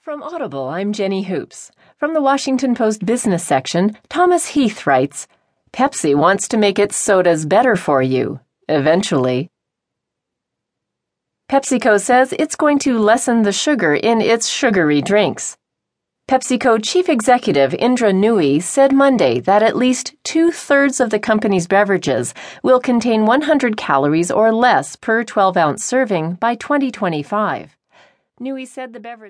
From Audible, I'm Jenny Hoops. From the Washington Post business section, Thomas Heath writes Pepsi wants to make its sodas better for you, eventually. PepsiCo says it's going to lessen the sugar in its sugary drinks. PepsiCo chief executive Indra Nooyi said Monday that at least two thirds of the company's beverages will contain 100 calories or less per 12 ounce serving by 2025. Nooyi said the beverage